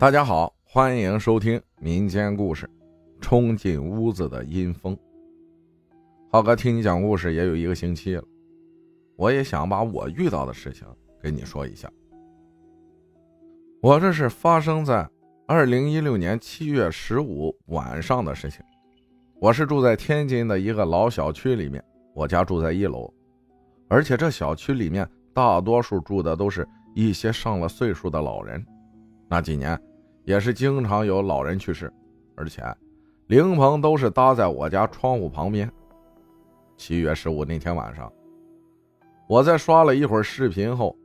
大家好，欢迎收听民间故事《冲进屋子的阴风》。浩哥听你讲故事也有一个星期了，我也想把我遇到的事情跟你说一下。我这是发生在二零一六年七月十五晚上的事情。我是住在天津的一个老小区里面，我家住在一楼，而且这小区里面大多数住的都是一些上了岁数的老人。那几年。也是经常有老人去世，而且灵棚都是搭在我家窗户旁边。七月十五那天晚上，我在刷了一会儿视频后，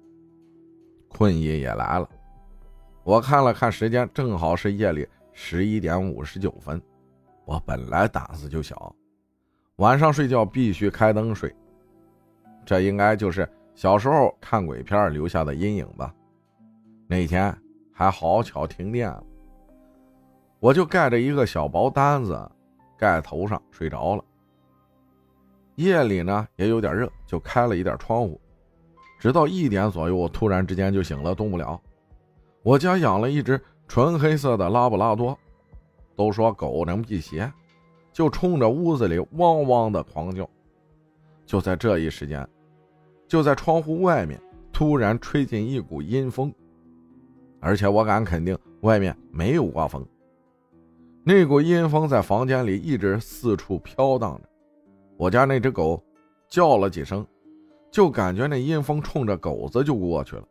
困意也来了。我看了看时间，正好是夜里十一点五十九分。我本来胆子就小，晚上睡觉必须开灯睡，这应该就是小时候看鬼片留下的阴影吧。那天。还好巧停电了，我就盖着一个小薄单子盖头上睡着了。夜里呢也有点热，就开了一点窗户。直到一点左右，我突然之间就醒了，动不了。我家养了一只纯黑色的拉布拉多，都说狗能辟邪，就冲着屋子里汪汪的狂叫。就在这一时间，就在窗户外面突然吹进一股阴风。而且我敢肯定，外面没有刮风。那股阴风在房间里一直四处飘荡着。我家那只狗叫了几声，就感觉那阴风冲着狗子就过去了。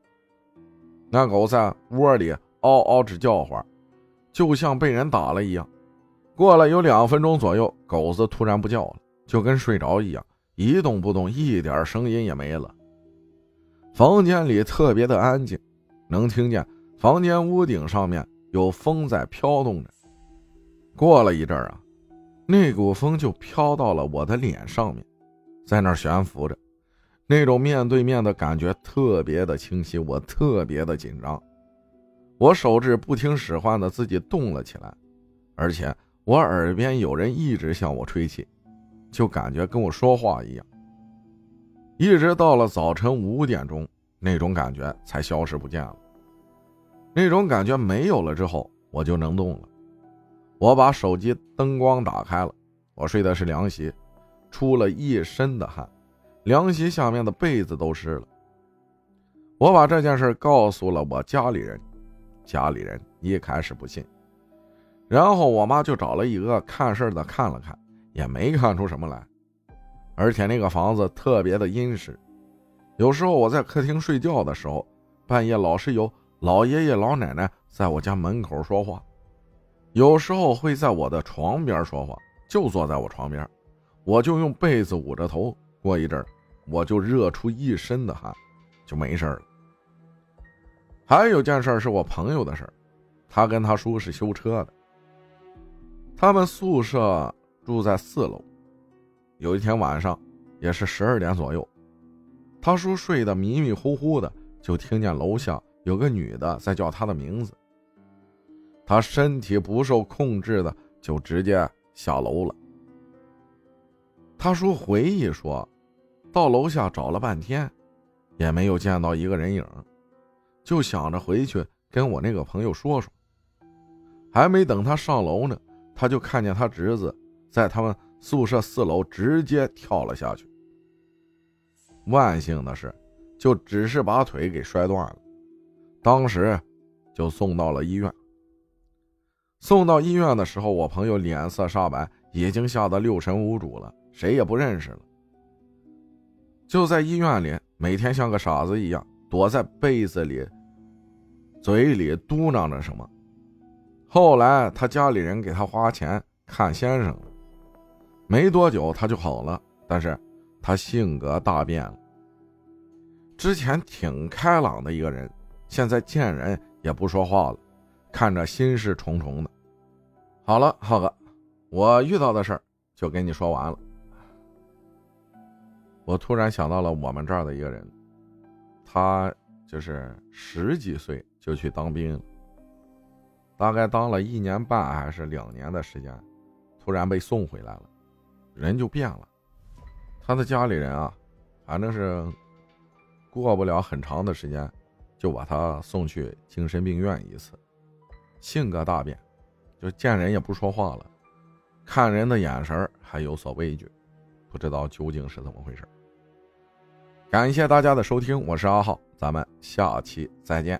那狗在窝里嗷嗷直叫唤，就像被人打了一样。过了有两分钟左右，狗子突然不叫了，就跟睡着一样，一动不动，一点声音也没了。房间里特别的安静，能听见。房间屋顶上面有风在飘动着，过了一阵儿啊，那股风就飘到了我的脸上面，在那儿悬浮着，那种面对面的感觉特别的清晰，我特别的紧张，我手指不听使唤的自己动了起来，而且我耳边有人一直向我吹气，就感觉跟我说话一样，一直到了早晨五点钟，那种感觉才消失不见了。那种感觉没有了之后，我就能动了。我把手机灯光打开了，我睡的是凉席，出了一身的汗，凉席下面的被子都湿了。我把这件事告诉了我家里人，家里人一开始不信，然后我妈就找了一个看事的看了看，也没看出什么来。而且那个房子特别的阴湿，有时候我在客厅睡觉的时候，半夜老是有。老爷爷老奶奶在我家门口说话，有时候会在我的床边说话，就坐在我床边，我就用被子捂着头。过一阵儿，我就热出一身的汗，就没事了。还有件事是我朋友的事他跟他叔是修车的，他们宿舍住在四楼。有一天晚上，也是十二点左右，他叔睡得迷迷糊糊的，就听见楼下。有个女的在叫他的名字，他身体不受控制的就直接下楼了。他说回忆说，到楼下找了半天，也没有见到一个人影，就想着回去跟我那个朋友说说。还没等他上楼呢，他就看见他侄子在他们宿舍四楼直接跳了下去。万幸的是，就只是把腿给摔断了。当时就送到了医院。送到医院的时候，我朋友脸色煞白，已经吓得六神无主了，谁也不认识了。就在医院里，每天像个傻子一样躲在被子里，嘴里嘟囔着什么。后来他家里人给他花钱看先生了，没多久他就好了，但是他性格大变了。之前挺开朗的一个人。现在见人也不说话了，看着心事重重的。好了，浩哥，我遇到的事儿就跟你说完了。我突然想到了我们这儿的一个人，他就是十几岁就去当兵了，大概当了一年半还是两年的时间，突然被送回来了，人就变了。他的家里人啊，反正是过不了很长的时间。就把他送去精神病院一次，性格大变，就见人也不说话了，看人的眼神还有所畏惧，不知道究竟是怎么回事。感谢大家的收听，我是阿浩，咱们下期再见。